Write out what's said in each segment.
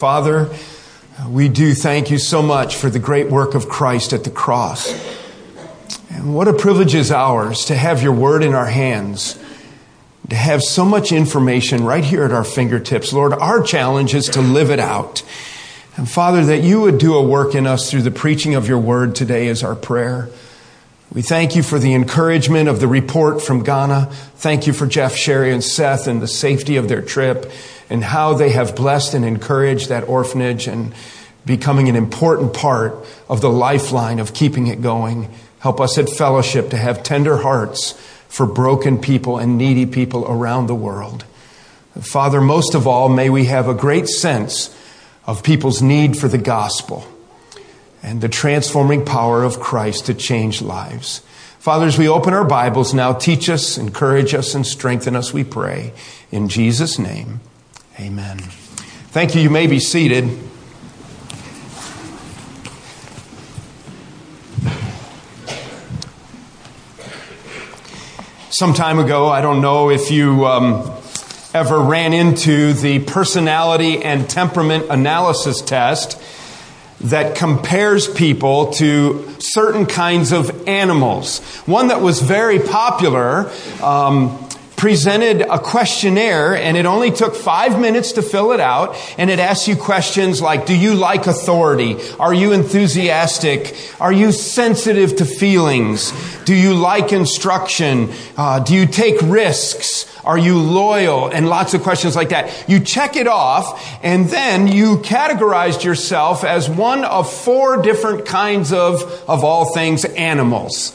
Father, we do thank you so much for the great work of Christ at the cross. And what a privilege is ours to have your word in our hands, to have so much information right here at our fingertips. Lord, our challenge is to live it out. And Father, that you would do a work in us through the preaching of your word today is our prayer. We thank you for the encouragement of the report from Ghana. Thank you for Jeff, Sherry, and Seth and the safety of their trip and how they have blessed and encouraged that orphanage and becoming an important part of the lifeline of keeping it going. Help us at fellowship to have tender hearts for broken people and needy people around the world. Father, most of all, may we have a great sense of people's need for the gospel and the transforming power of Christ to change lives. Father, as we open our Bibles now, teach us, encourage us, and strengthen us, we pray. In Jesus' name. Amen. Thank you. You may be seated. Some time ago, I don't know if you um, ever ran into the personality and temperament analysis test that compares people to certain kinds of animals. One that was very popular um, presented a questionnaire and it only took five minutes to fill it out. And it asks you questions like, do you like authority? Are you enthusiastic? Are you sensitive to feelings? Do you like instruction? Uh, do you take risks? Are you loyal? And lots of questions like that. You check it off and then you categorized yourself as one of four different kinds of, of all things, animals.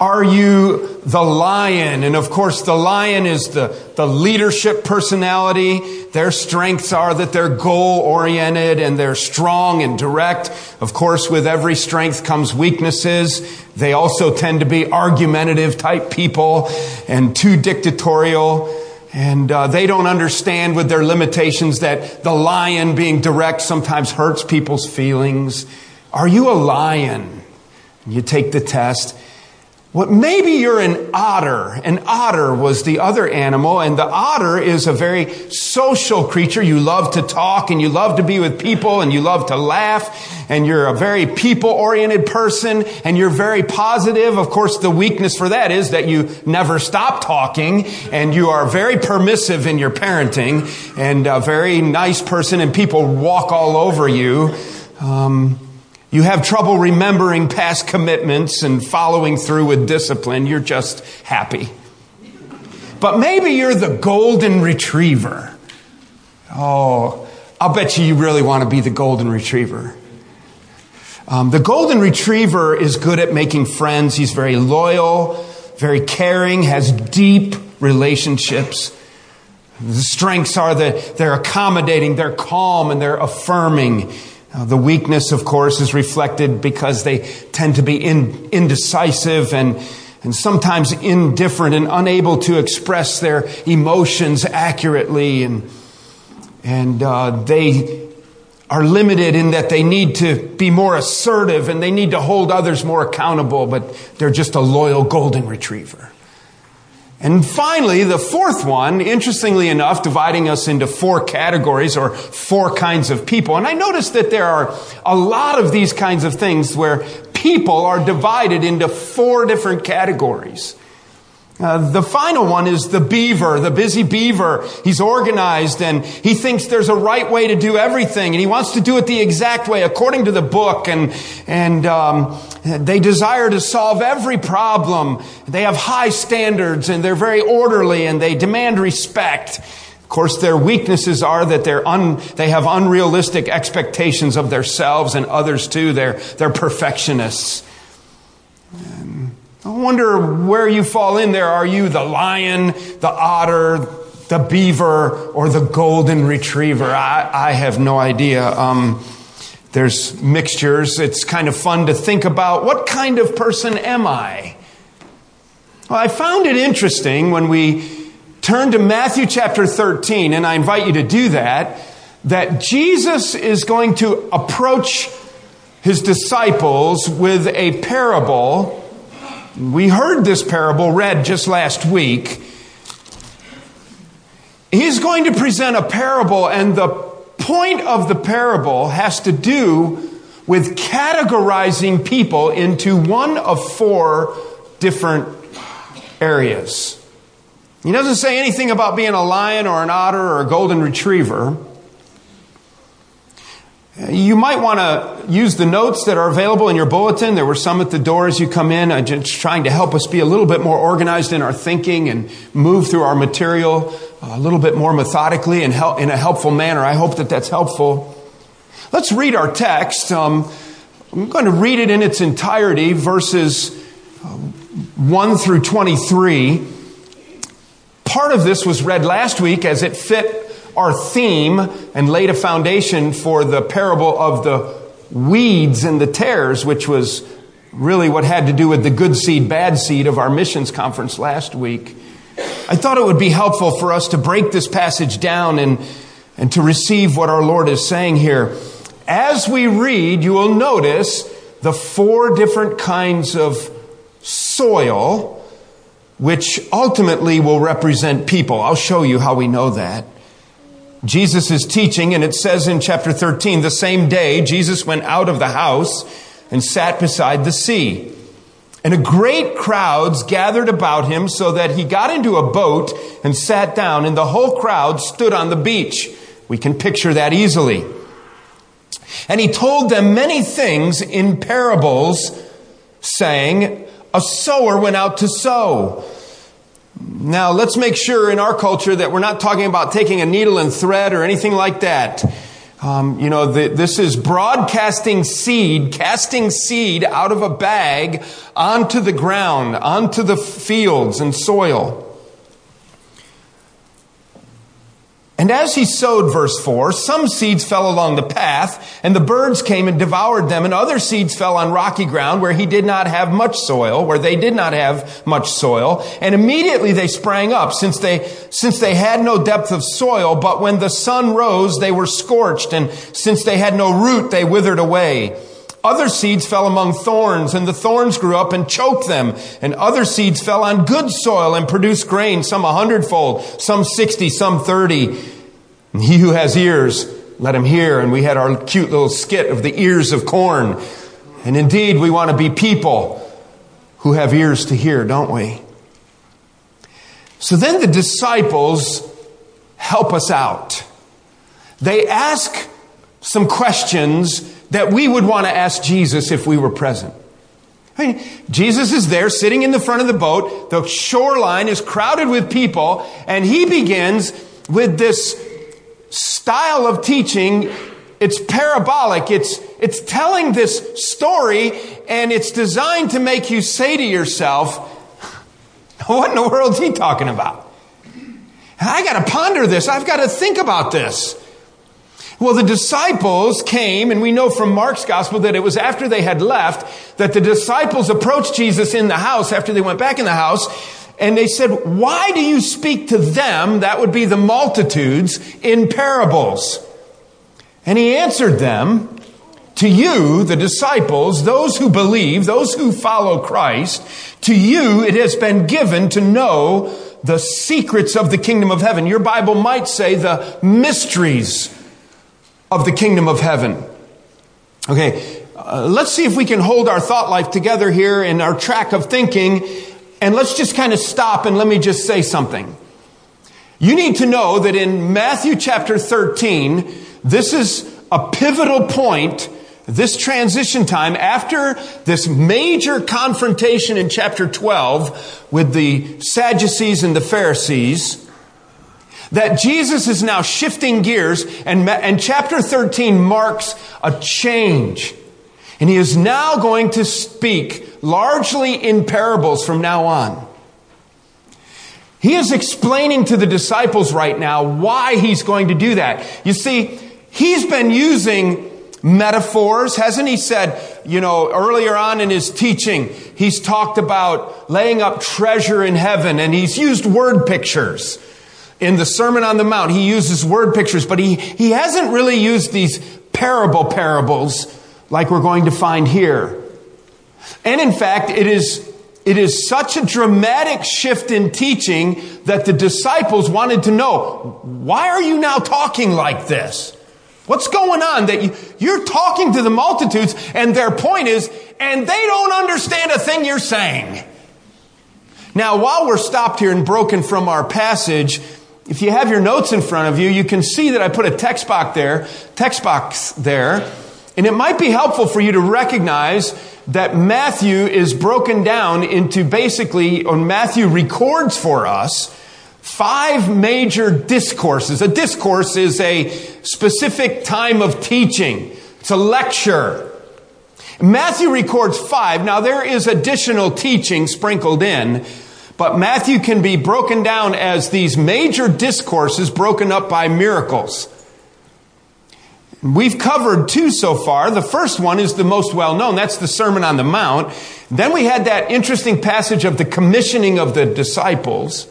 Are you the lion? And of course, the lion is the, the leadership personality. Their strengths are that they're goal oriented and they're strong and direct. Of course, with every strength comes weaknesses. They also tend to be argumentative type people and too dictatorial. And uh, they don't understand with their limitations that the lion being direct sometimes hurts people's feelings. Are you a lion? You take the test well, maybe you're an otter. An otter was the other animal, and the otter is a very social creature. You love to talk, and you love to be with people, and you love to laugh, and you're a very people-oriented person, and you're very positive. Of course, the weakness for that is that you never stop talking, and you are very permissive in your parenting, and a very nice person, and people walk all over you. Um, you have trouble remembering past commitments and following through with discipline. You're just happy. But maybe you're the golden retriever. Oh, I'll bet you you really want to be the golden retriever. Um, the golden retriever is good at making friends. He's very loyal, very caring, has deep relationships. The strengths are that they're accommodating, they're calm, and they're affirming. Uh, the weakness, of course, is reflected because they tend to be in, indecisive and, and sometimes indifferent and unable to express their emotions accurately. And, and uh, they are limited in that they need to be more assertive and they need to hold others more accountable, but they're just a loyal golden retriever. And finally, the fourth one, interestingly enough, dividing us into four categories or four kinds of people. And I noticed that there are a lot of these kinds of things where people are divided into four different categories. Uh, the final one is the beaver, the busy beaver. He's organized and he thinks there's a right way to do everything and he wants to do it the exact way according to the book and, and, um, they desire to solve every problem. They have high standards and they're very orderly and they demand respect. Of course, their weaknesses are that they're un, they have unrealistic expectations of themselves and others too. They're, they're perfectionists. I wonder where you fall in there. Are you the lion, the otter, the beaver, or the golden retriever? I, I have no idea. Um, there's mixtures. It's kind of fun to think about what kind of person am I? Well, I found it interesting when we turn to Matthew chapter 13, and I invite you to do that, that Jesus is going to approach his disciples with a parable we heard this parable read just last week. He's going to present a parable, and the point of the parable has to do with categorizing people into one of four different areas. He doesn't say anything about being a lion or an otter or a golden retriever. You might want to use the notes that are available in your bulletin. There were some at the door as you come in, uh, just trying to help us be a little bit more organized in our thinking and move through our material a little bit more methodically and help, in a helpful manner. I hope that that's helpful. Let's read our text. Um, I'm going to read it in its entirety, verses uh, 1 through 23. Part of this was read last week as it fit our theme and laid a foundation for the parable of the weeds and the tares, which was really what had to do with the good seed, bad seed of our missions conference last week. I thought it would be helpful for us to break this passage down and, and to receive what our Lord is saying here. As we read, you will notice the four different kinds of soil which ultimately will represent people. I'll show you how we know that. Jesus is teaching, and it says in chapter 13, the same day, Jesus went out of the house and sat beside the sea. And a great crowds gathered about him so that he got into a boat and sat down, and the whole crowd stood on the beach. We can picture that easily. And he told them many things in parables, saying, A sower went out to sow. Now, let's make sure in our culture that we're not talking about taking a needle and thread or anything like that. Um, you know, the, this is broadcasting seed, casting seed out of a bag onto the ground, onto the fields and soil. And as he sowed, verse 4, some seeds fell along the path, and the birds came and devoured them, and other seeds fell on rocky ground where he did not have much soil, where they did not have much soil, and immediately they sprang up, since they, since they had no depth of soil, but when the sun rose, they were scorched, and since they had no root, they withered away. Other seeds fell among thorns, and the thorns grew up and choked them. And other seeds fell on good soil and produced grain, some a hundredfold, some sixty, some thirty. And he who has ears, let him hear. And we had our cute little skit of the ears of corn. And indeed, we want to be people who have ears to hear, don't we? So then the disciples help us out. They ask some questions that we would want to ask Jesus if we were present. I mean, Jesus is there sitting in the front of the boat. The shoreline is crowded with people, and he begins with this style of teaching. It's parabolic. It's, it's telling this story, and it's designed to make you say to yourself, what in the world is he talking about? I got to ponder this. I've got to think about this. Well, the disciples came, and we know from Mark's gospel that it was after they had left that the disciples approached Jesus in the house after they went back in the house, and they said, Why do you speak to them, that would be the multitudes, in parables? And he answered them, To you, the disciples, those who believe, those who follow Christ, to you it has been given to know the secrets of the kingdom of heaven. Your Bible might say the mysteries of the kingdom of heaven. Okay, uh, let's see if we can hold our thought life together here in our track of thinking, and let's just kind of stop and let me just say something. You need to know that in Matthew chapter 13, this is a pivotal point, this transition time after this major confrontation in chapter 12 with the Sadducees and the Pharisees that Jesus is now shifting gears, and, and chapter 13 marks a change. And he is now going to speak largely in parables from now on. He is explaining to the disciples right now why he's going to do that. You see, he's been using metaphors, hasn't he said, you know, earlier on in his teaching, he's talked about laying up treasure in heaven and he's used word pictures. In the Sermon on the Mount, he uses word pictures, but he, he hasn't really used these parable parables like we're going to find here. And in fact, it is, it is such a dramatic shift in teaching that the disciples wanted to know, why are you now talking like this? What's going on that you, you're talking to the multitudes and their point is, and they don't understand a thing you're saying? Now, while we're stopped here and broken from our passage, if you have your notes in front of you, you can see that I put a text box there, text box there, and it might be helpful for you to recognize that Matthew is broken down into basically, or Matthew records for us five major discourses. A discourse is a specific time of teaching. It's a lecture. Matthew records five. Now there is additional teaching sprinkled in, but Matthew can be broken down as these major discourses broken up by miracles. We've covered two so far. The first one is the most well known. That's the Sermon on the Mount. Then we had that interesting passage of the commissioning of the disciples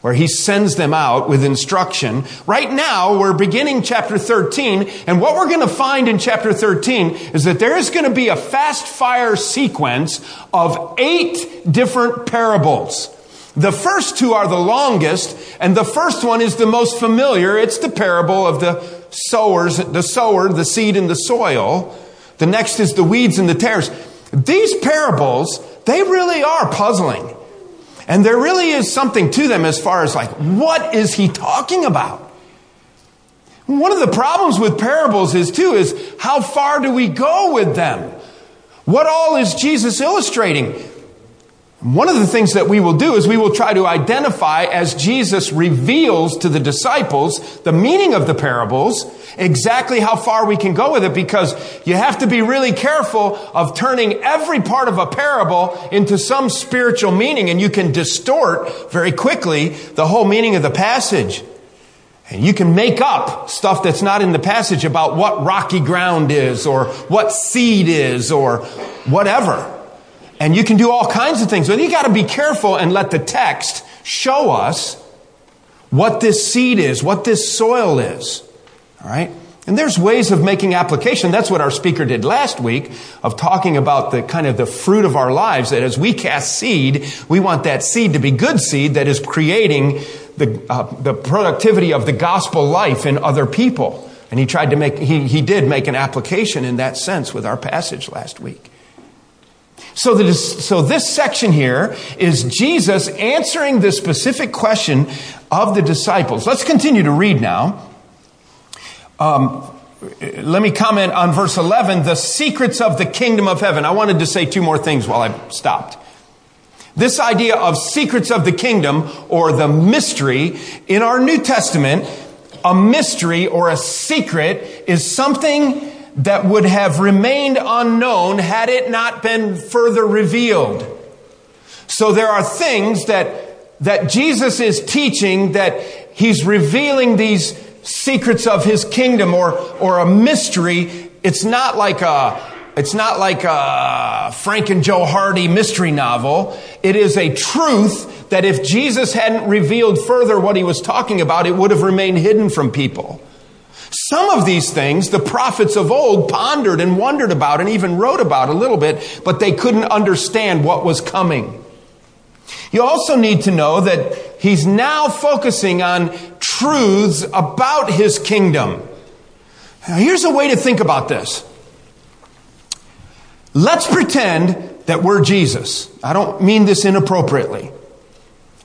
where he sends them out with instruction. Right now, we're beginning chapter 13, and what we're going to find in chapter 13 is that there is going to be a fast fire sequence of eight different parables. The first two are the longest, and the first one is the most familiar. It's the parable of the sowers, the sower, the seed in the soil. The next is the weeds and the tares. These parables, they really are puzzling. And there really is something to them as far as like, what is he talking about? One of the problems with parables is too, is how far do we go with them? What all is Jesus illustrating? One of the things that we will do is we will try to identify as Jesus reveals to the disciples the meaning of the parables, exactly how far we can go with it, because you have to be really careful of turning every part of a parable into some spiritual meaning, and you can distort very quickly the whole meaning of the passage. And you can make up stuff that's not in the passage about what rocky ground is, or what seed is, or whatever. And you can do all kinds of things, but you got to be careful and let the text show us what this seed is, what this soil is. All right? And there's ways of making application. That's what our speaker did last week of talking about the kind of the fruit of our lives that as we cast seed, we want that seed to be good seed that is creating the, uh, the productivity of the gospel life in other people. And he tried to make, he, he did make an application in that sense with our passage last week. So, this, so this section here is Jesus answering the specific question of the disciples. Let's continue to read now. Um, let me comment on verse 11, the secrets of the kingdom of heaven. I wanted to say two more things while I stopped. This idea of secrets of the kingdom or the mystery in our New Testament, a mystery or a secret is something that would have remained unknown had it not been further revealed. So there are things that, that Jesus is teaching that he's revealing these secrets of his kingdom or, or a mystery. It's not like a, it's not like a Frank and Joe Hardy mystery novel. It is a truth that if Jesus hadn't revealed further what he was talking about, it would have remained hidden from people. Some of these things the prophets of old pondered and wondered about and even wrote about a little bit, but they couldn't understand what was coming. You also need to know that he's now focusing on truths about his kingdom. Now, here's a way to think about this. Let's pretend that we're Jesus. I don't mean this inappropriately,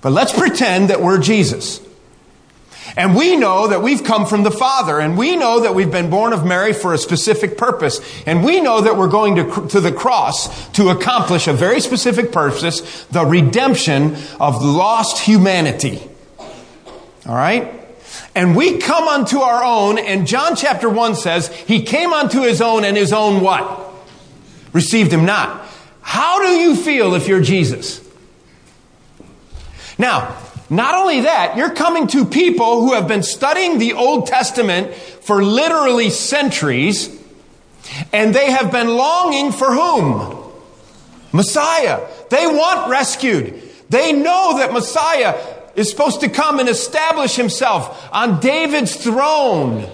but let's pretend that we're Jesus. And we know that we've come from the Father, and we know that we've been born of Mary for a specific purpose, and we know that we're going to, to the cross to accomplish a very specific purpose, the redemption of lost humanity. All right? And we come unto our own, and John chapter 1 says, He came unto His own, and His own what? Received Him not. How do you feel if you're Jesus? Now, not only that, you're coming to people who have been studying the Old Testament for literally centuries, and they have been longing for whom? Messiah. They want rescued. They know that Messiah is supposed to come and establish himself on David's throne.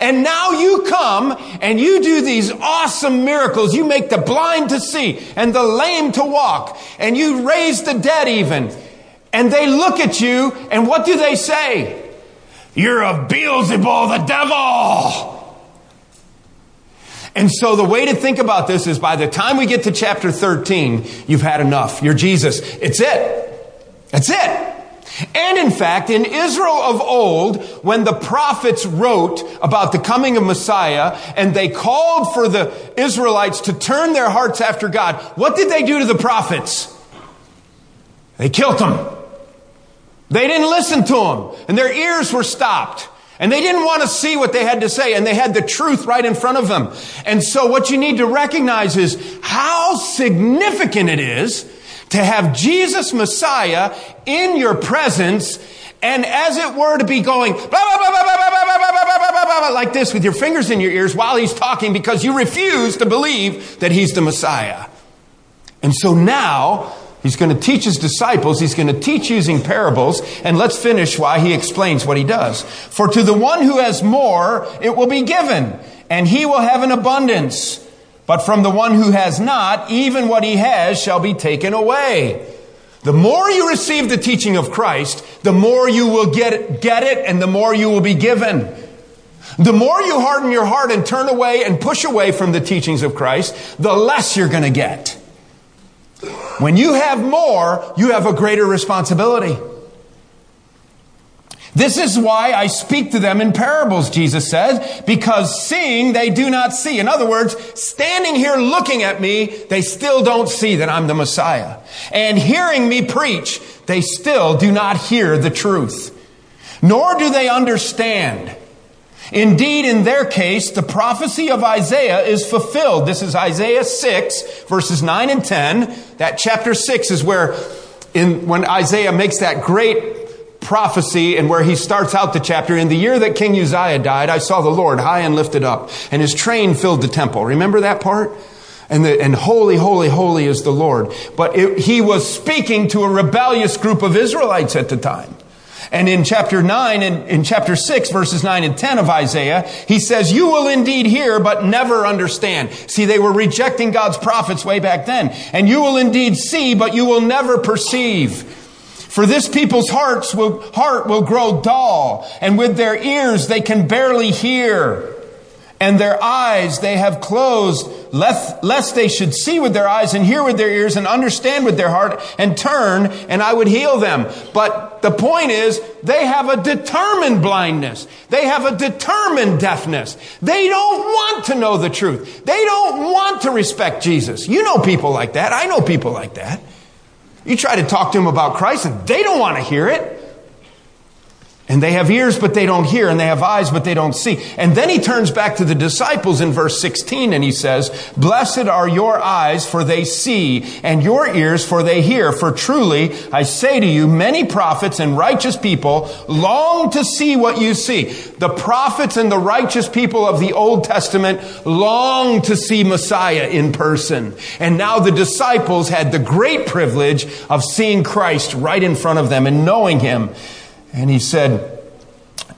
And now you come and you do these awesome miracles. You make the blind to see and the lame to walk and you raise the dead even. And they look at you, and what do they say? You're of Beelzebul, the devil. And so the way to think about this is by the time we get to chapter 13, you've had enough. You're Jesus. It's it. That's it. And in fact, in Israel of old, when the prophets wrote about the coming of Messiah and they called for the Israelites to turn their hearts after God, what did they do to the prophets? They killed them. They didn't listen to him, and their ears were stopped. And they didn't want to see what they had to say, and they had the truth right in front of them. And so what you need to recognize is how significant it is to have Jesus Messiah in your presence and as it were to be going blah, blah, blah, blah, blah, blah, blah, blah, blah, blah, blah, like this with your fingers in your ears while he's talking because you refuse to believe that he's the Messiah. And so now he's going to teach his disciples, he's going to teach using parables, and let's finish why he explains what he does. For to the one who has more, it will be given, and he will have an abundance. But from the one who has not, even what he has shall be taken away. The more you receive the teaching of Christ, the more you will get, get it and the more you will be given. The more you harden your heart and turn away and push away from the teachings of Christ, the less you're going to get. When you have more, you have a greater responsibility. This is why I speak to them in parables, Jesus says, because seeing they do not see. In other words, standing here looking at me, they still don't see that I'm the Messiah. And hearing me preach, they still do not hear the truth. Nor do they understand. Indeed, in their case, the prophecy of Isaiah is fulfilled. This is Isaiah 6, verses 9 and 10. That chapter 6 is where in, when Isaiah makes that great prophecy and where he starts out the chapter. In the year that King Uzziah died, I saw the Lord high and lifted up, and his train filled the temple. Remember that part? And, the, and holy, holy, holy is the Lord. But it, he was speaking to a rebellious group of Israelites at the time. And in chapter 9 and in chapter 6 verses 9 and 10 of Isaiah, he says, you will indeed hear, but never understand. See, they were rejecting God's prophets way back then. And you will indeed see, but you will never perceive. For this people's hearts will, heart will grow dull, and with their ears they can barely hear, and their eyes they have closed, lest, lest they should see with their eyes and hear with their ears and understand with their heart and turn, and I would heal them. But the point is, they have a determined blindness. They have a determined deafness. They don't want to know the truth. They don't want to respect Jesus. You know people like that. I know people like that. You try to talk to them about Christ and they don't want to hear it. And they have ears, but they don't hear, and they have eyes, but they don't see. And then he turns back to the disciples in verse 16 and he says, Blessed are your eyes, for they see, and your ears, for they hear. For truly, I say to you, many prophets and righteous people long to see what you see. The prophets and the righteous people of the Old Testament long to see Messiah in person. And now the disciples had the great privilege of seeing Christ right in front of them and knowing him. And he said,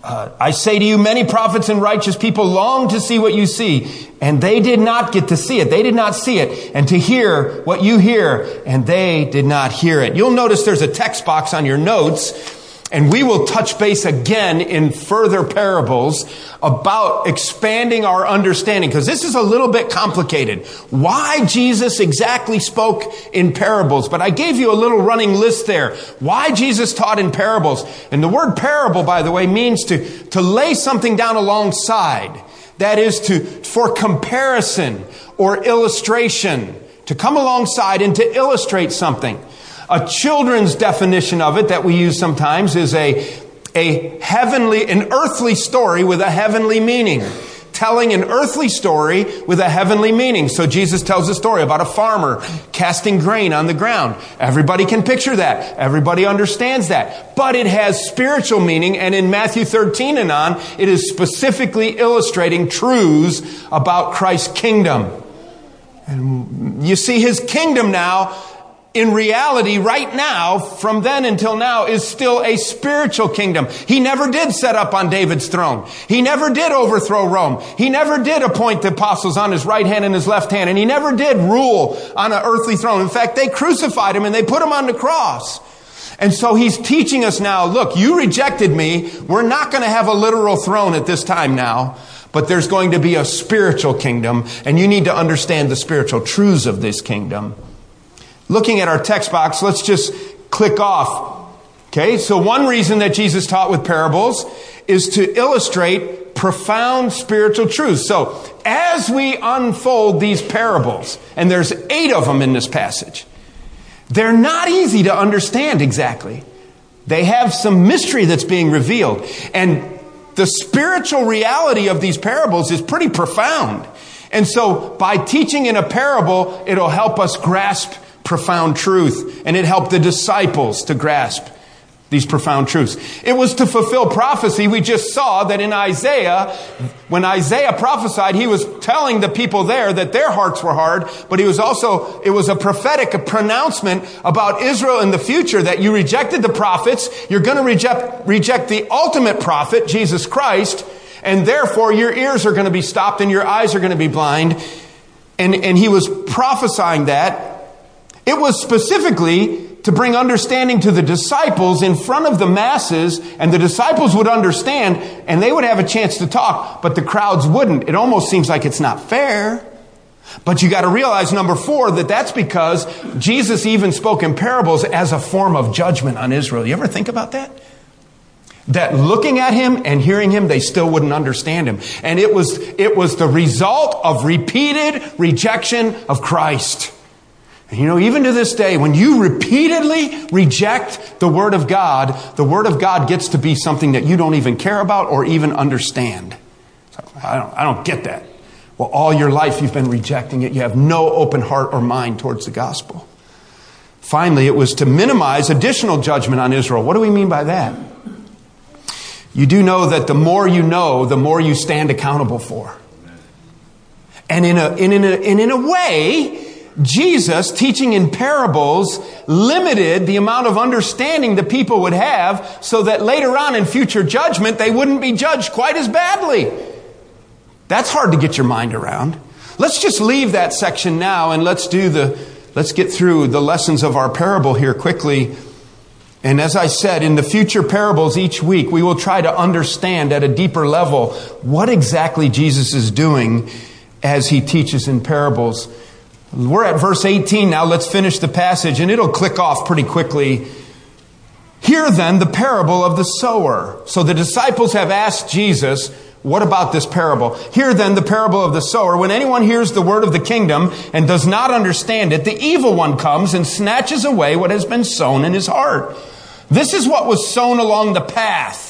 uh, I say to you, many prophets and righteous people long to see what you see, and they did not get to see it. They did not see it, and to hear what you hear, and they did not hear it. You'll notice there's a text box on your notes and we will touch base again in further parables about expanding our understanding because this is a little bit complicated. Why Jesus exactly spoke in parables, but I gave you a little running list there. Why Jesus taught in parables. And the word parable, by the way, means to, to lay something down alongside. That is to, for comparison or illustration. To come alongside and to illustrate something. A children's definition of it that we use sometimes is a, a heavenly, an earthly story with a heavenly meaning. Telling an earthly story with a heavenly meaning. So Jesus tells a story about a farmer casting grain on the ground. Everybody can picture that. Everybody understands that. But it has spiritual meaning, and in Matthew 13 and on, it is specifically illustrating truths about Christ's kingdom. And you see, his kingdom now in reality, right now, from then until now, is still a spiritual kingdom. He never did set up on David's throne. He never did overthrow Rome. He never did appoint the apostles on his right hand and his left hand. And he never did rule on an earthly throne. In fact, they crucified him and they put him on the cross. And so he's teaching us now, look, you rejected me. We're not going to have a literal throne at this time now. But there's going to be a spiritual kingdom, and you need to understand the spiritual truths of this kingdom. Looking at our text box, let's just click off. Okay, so one reason that Jesus taught with parables is to illustrate profound spiritual truths. So, as we unfold these parables, and there's eight of them in this passage, they're not easy to understand exactly. They have some mystery that's being revealed. And the spiritual reality of these parables is pretty profound. And so, by teaching in a parable, it'll help us grasp profound truth, and it helped the disciples to grasp these profound truths. It was to fulfill prophecy. We just saw that in Isaiah, when Isaiah prophesied, he was telling the people there that their hearts were hard, but he was also, it was a prophetic pronouncement about Israel in the future that you rejected the prophets, you're going to reject, reject the ultimate prophet, Jesus Christ, and therefore your ears are going to be stopped and your eyes are going to be blind. And, and he was prophesying that. It was specifically to bring understanding to the disciples in front of the masses, and the disciples would understand, and they would have a chance to talk, but the crowds wouldn't. It almost seems like it's not fair. But you got to realize, number four, that that's because Jesus even spoke in parables as a form of judgment on Israel. You ever think about that? That looking at him and hearing him, they still wouldn't understand him. And it was, it was the result of repeated rejection of Christ. You know, even to this day, when you repeatedly reject the Word of God, the Word of God gets to be something that you don't even care about or even understand. I don't, I don't get that. Well, all your life you've been rejecting it. You have no open heart or mind towards the gospel. Finally, it was to minimize additional judgment on Israel. What do we mean by that? You do know that the more you know, the more you stand accountable for. And in a, in, in a, and in a way, Jesus, teaching in parables, limited the amount of understanding the people would have so that later on in future judgment, they wouldn't be judged quite as badly. That's hard to get your mind around. Let's just leave that section now and let's do the, let's get through the lessons of our parable here quickly. And as I said, in the future parables each week, we will try to understand at a deeper level what exactly Jesus is doing as he teaches in parables. We're at verse 18 now. Let's finish the passage and it'll click off pretty quickly. Hear then the parable of the sower. So the disciples have asked Jesus, what about this parable? Hear then the parable of the sower. When anyone hears the word of the kingdom and does not understand it, the evil one comes and snatches away what has been sown in his heart. This is what was sown along the path.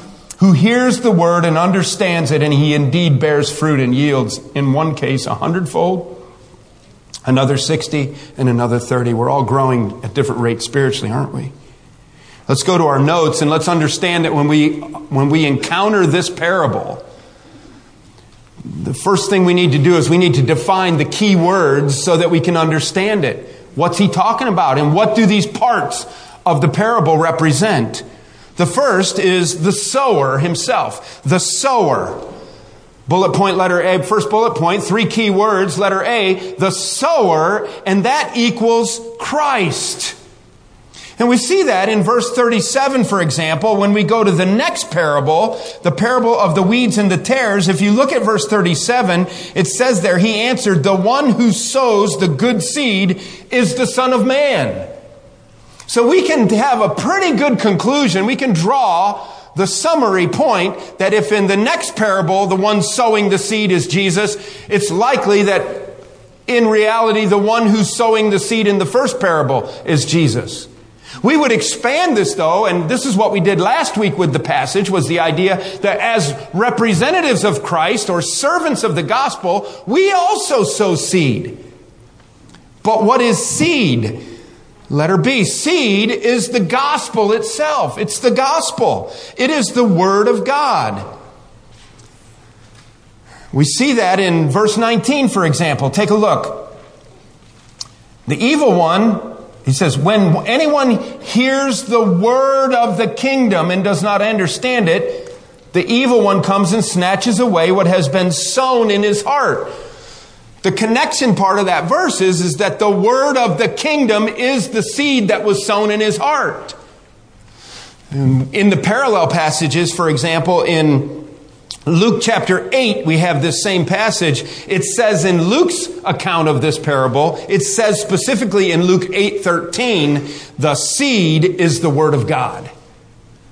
who hears the word and understands it, and he indeed bears fruit and yields, in one case, a hundredfold, another 60, and another 30. We're all growing at different rates spiritually, aren't we? Let's go to our notes and let's understand that when we, when we encounter this parable, the first thing we need to do is we need to define the key words so that we can understand it. What's he talking about? And what do these parts of the parable represent? The first is the sower himself. The sower. Bullet point letter A, first bullet point, three key words, letter A, the sower, and that equals Christ. And we see that in verse 37, for example, when we go to the next parable, the parable of the weeds and the tares. If you look at verse 37, it says there, He answered, The one who sows the good seed is the Son of Man. So we can have a pretty good conclusion. We can draw the summary point that if in the next parable the one sowing the seed is Jesus, it's likely that in reality the one who's sowing the seed in the first parable is Jesus. We would expand this though, and this is what we did last week with the passage, was the idea that as representatives of Christ or servants of the gospel, we also sow seed. But what is seed? Letter B, seed is the gospel itself. It's the gospel. It is the word of God. We see that in verse 19, for example. Take a look. The evil one, he says, when anyone hears the word of the kingdom and does not understand it, the evil one comes and snatches away what has been sown in his heart. The connection part of that verse is, is that the word of the kingdom is the seed that was sown in his heart. In the parallel passages, for example, in Luke chapter 8, we have this same passage. It says in Luke's account of this parable, it says specifically in Luke 8 13, the seed is the word of God.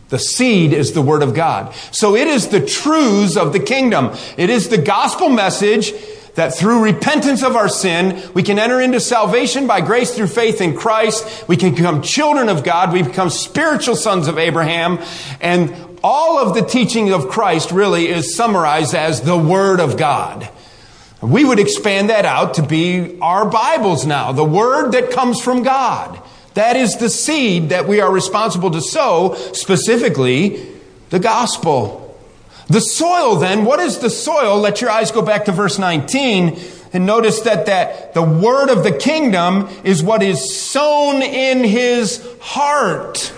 The seed is the word of God. So it is the truths of the kingdom. It is the gospel message that through repentance of our sin, we can enter into salvation by grace through faith in Christ. We can become children of God. We become spiritual sons of Abraham. And all of the teaching of Christ really is summarized as the Word of God. We would expand that out to be our Bibles now, the Word that comes from God. That is the seed that we are responsible to sow, specifically the gospel. The soil then, what is the soil? Let your eyes go back to verse 19 and notice that, that the word of the kingdom is what is sown in his heart.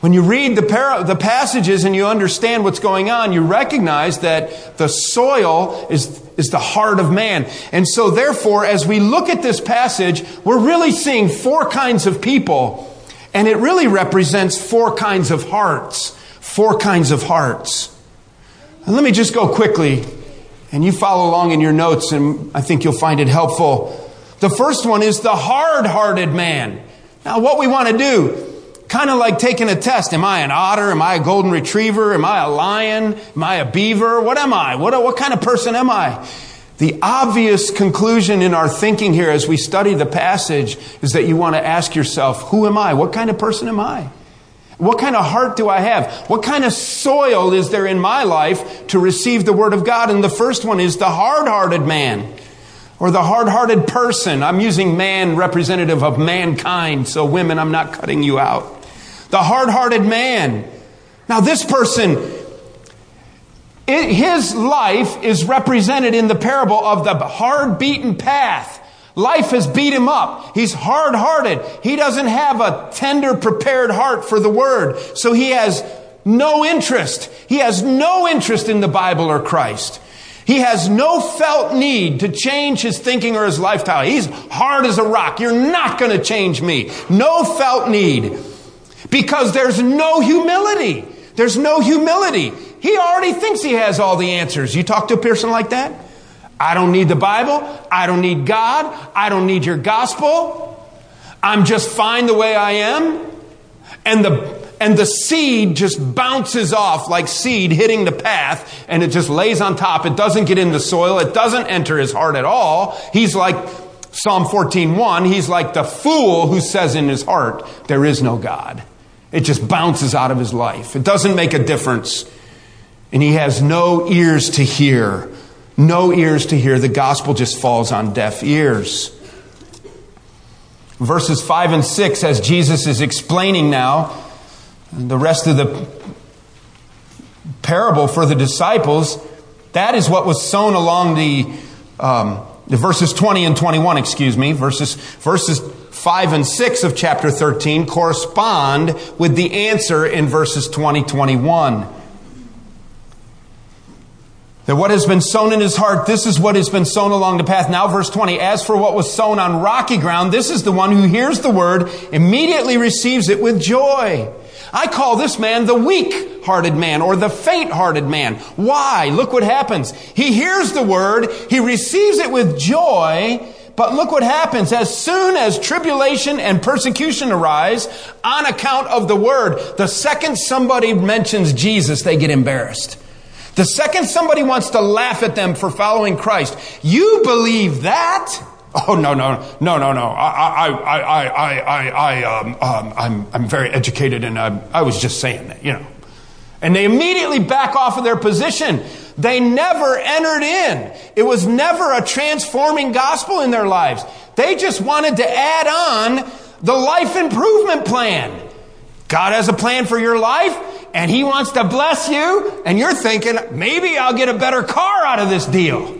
When you read the, para- the passages and you understand what's going on, you recognize that the soil is, is the heart of man. And so therefore, as we look at this passage, we're really seeing four kinds of people. And it really represents four kinds of hearts. Four kinds of hearts. Let me just go quickly, and you follow along in your notes, and I think you'll find it helpful. The first one is the hard hearted man. Now, what we want to do, Kind of like taking a test. Am I an otter? Am I a golden retriever? Am I a lion? Am I a beaver? What am I? What, what kind of person am I? The obvious conclusion in our thinking here as we study the passage is that you want to ask yourself, who am I? What kind of person am I? What kind of heart do I have? What kind of soil is there in my life to receive the Word of God? And the first one is the hard-hearted man or the hard-hearted person. I'm using man representative of mankind, so women, I'm not cutting you out the hard hearted man. Now, this person, it, his life is represented in the parable of the hard beaten path. Life has beat him up. He's hard hearted. He doesn't have a tender, prepared heart for the word. So he has no interest. He has no interest in the Bible or Christ. He has no felt need to change his thinking or his lifestyle. He's hard as a rock. You're not going to change me. No felt need. Because there's no humility. There's no humility. He already thinks he has all the answers. You talk to a person like that? I don't need the Bible. I don't need God. I don't need your gospel. I'm just fine the way I am. And the, and the seed just bounces off like seed hitting the path and it just lays on top. It doesn't get in the soil. It doesn't enter his heart at all. He's like Psalm 14:1, he's like the fool who says in his heart, there is no God. It just bounces out of his life. It doesn't make a difference. And he has no ears to hear. No ears to hear. The gospel just falls on deaf ears. Verses 5 and 6, as Jesus is explaining now the rest of the parable for the disciples, that is what was sown along the, um, the verses 20 and 21, excuse me, verses, verses 5 and 6 of chapter 13 correspond with the answer in verses 20, 21. That what has been sown in his heart, this is what has been sown along the path. Now, verse 20. As for what was sown on rocky ground, this is the one who hears the word, immediately receives it with joy. I call this man the weak hearted man or the faint hearted man. Why? Look what happens. He hears the word, he receives it with joy, but look what happens. As soon as tribulation and persecution arise on account of the word, the second somebody mentions Jesus, they get embarrassed. The second somebody wants to laugh at them for following Christ, you believe that? Oh no no no no no! I I I I I I um, um I'm I'm very educated and I, I was just saying that you know, and they immediately back off of their position. They never entered in. It was never a transforming gospel in their lives. They just wanted to add on the life improvement plan. God has a plan for your life. And he wants to bless you, and you're thinking, maybe I'll get a better car out of this deal.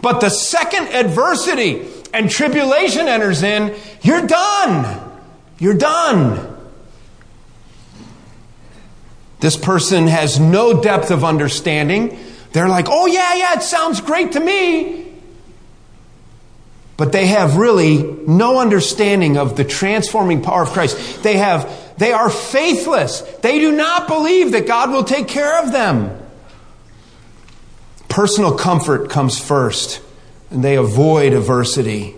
But the second adversity and tribulation enters in, you're done. You're done. This person has no depth of understanding. They're like, oh, yeah, yeah, it sounds great to me. But they have really no understanding of the transforming power of Christ. They have, they are faithless. They do not believe that God will take care of them. Personal comfort comes first, and they avoid adversity.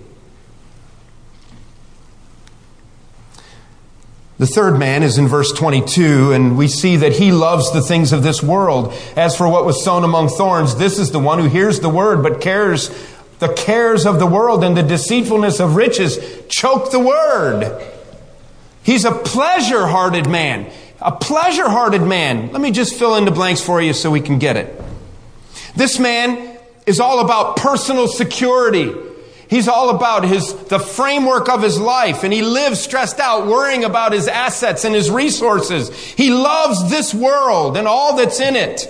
The third man is in verse 22, and we see that he loves the things of this world. As for what was sown among thorns, this is the one who hears the word, but cares the cares of the world and the deceitfulness of riches choke the word. He's a pleasure hearted man. A pleasure hearted man. Let me just fill in the blanks for you so we can get it. This man is all about personal security. He's all about his, the framework of his life and he lives stressed out, worrying about his assets and his resources. He loves this world and all that's in it.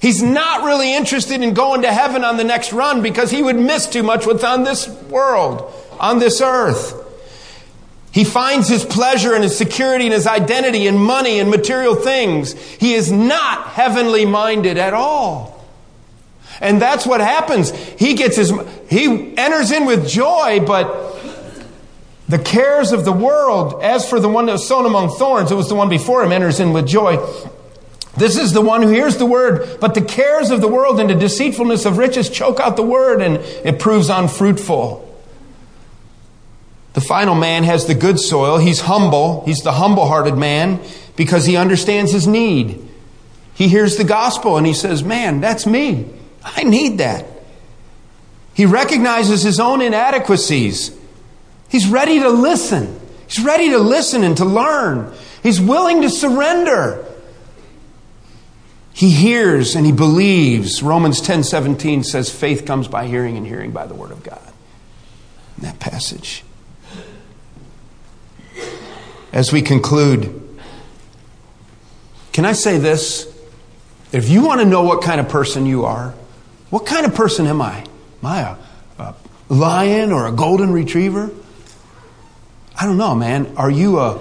He's not really interested in going to heaven on the next run because he would miss too much what's on this world, on this earth. He finds his pleasure and his security and his identity in money and material things. He is not heavenly minded at all. And that's what happens. He gets his, he enters in with joy, but the cares of the world, as for the one that was sown among thorns, it was the one before him, enters in with joy. This is the one who hears the word, but the cares of the world and the deceitfulness of riches choke out the word and it proves unfruitful. The final man has the good soil. He's humble. He's the humble hearted man because he understands his need. He hears the gospel and he says, Man, that's me. I need that. He recognizes his own inadequacies. He's ready to listen. He's ready to listen and to learn. He's willing to surrender. He hears and he believes. Romans 10 17 says, faith comes by hearing and hearing by the word of God. In that passage. As we conclude, can I say this? If you want to know what kind of person you are, what kind of person am I? Am I a, a lion or a golden retriever? I don't know, man. Are you a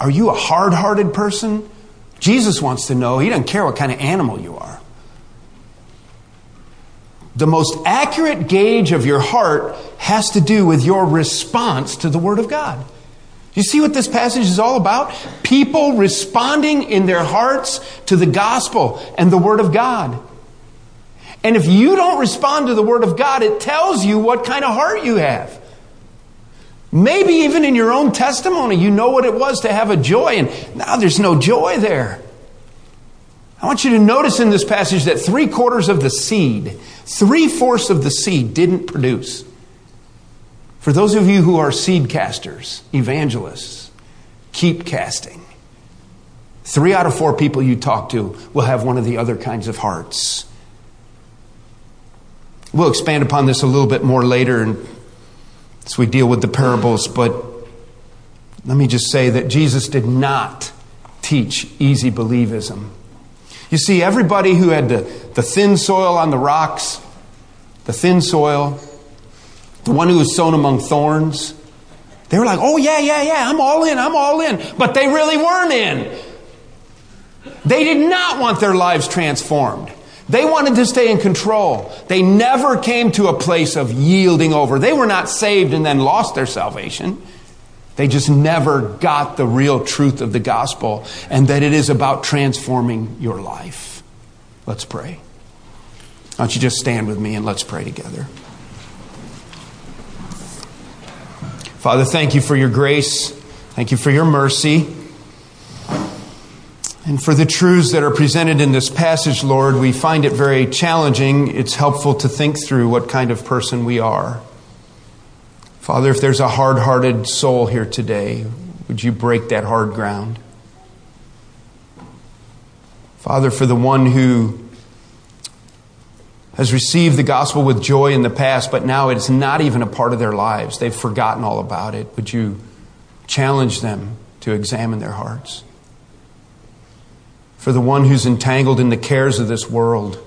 are you a hard-hearted person? Jesus wants to know. He doesn't care what kind of animal you are. The most accurate gauge of your heart has to do with your response to the Word of God. You see what this passage is all about? People responding in their hearts to the gospel and the Word of God. And if you don't respond to the Word of God, it tells you what kind of heart you have. Maybe even in your own testimony, you know what it was to have a joy, and now there's no joy there. I want you to notice in this passage that three quarters of the seed, three fourths of the seed didn't produce. For those of you who are seed casters, evangelists, keep casting. Three out of four people you talk to will have one of the other kinds of hearts. We'll expand upon this a little bit more later as we deal with the parables, but let me just say that Jesus did not teach easy believism. You see, everybody who had the, the thin soil on the rocks, the thin soil, the one who was sown among thorns, they were like, oh, yeah, yeah, yeah, I'm all in, I'm all in. But they really weren't in. They did not want their lives transformed. They wanted to stay in control. They never came to a place of yielding over. They were not saved and then lost their salvation. They just never got the real truth of the gospel and that it is about transforming your life. Let's pray. Why don't you just stand with me and let's pray together? Father, thank you for your grace. Thank you for your mercy. And for the truths that are presented in this passage, Lord, we find it very challenging. It's helpful to think through what kind of person we are. Father, if there's a hard hearted soul here today, would you break that hard ground? Father, for the one who has received the gospel with joy in the past, but now it's not even a part of their lives, they've forgotten all about it, would you challenge them to examine their hearts? For the one who's entangled in the cares of this world,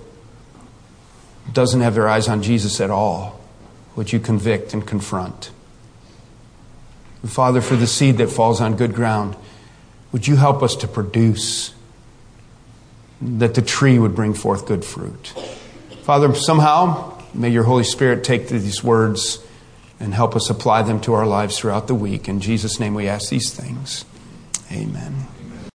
doesn't have their eyes on Jesus at all, would you convict and confront? And Father, for the seed that falls on good ground, would you help us to produce that the tree would bring forth good fruit? Father, somehow, may your Holy Spirit take these words and help us apply them to our lives throughout the week. In Jesus' name we ask these things. Amen.